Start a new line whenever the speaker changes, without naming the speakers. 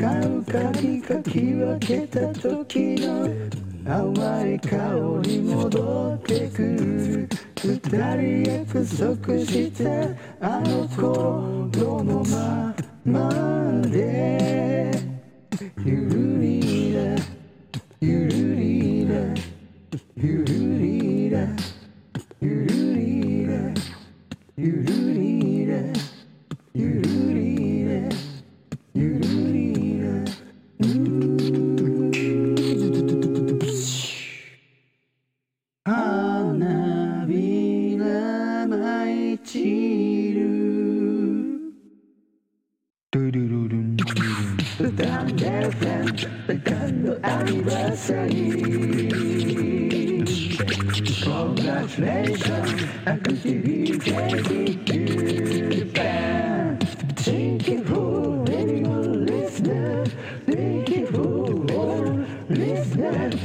何回かき分けた時の甘い香り戻ってくる二人約束してあの頃のままでゆるりらゆるりらゆるりらゆるりらゆるりらゆるりら The there, cantando aniversary. Congratulations, and good to be JDQ fan. Thank you for everyone listening. Thank you for all listening.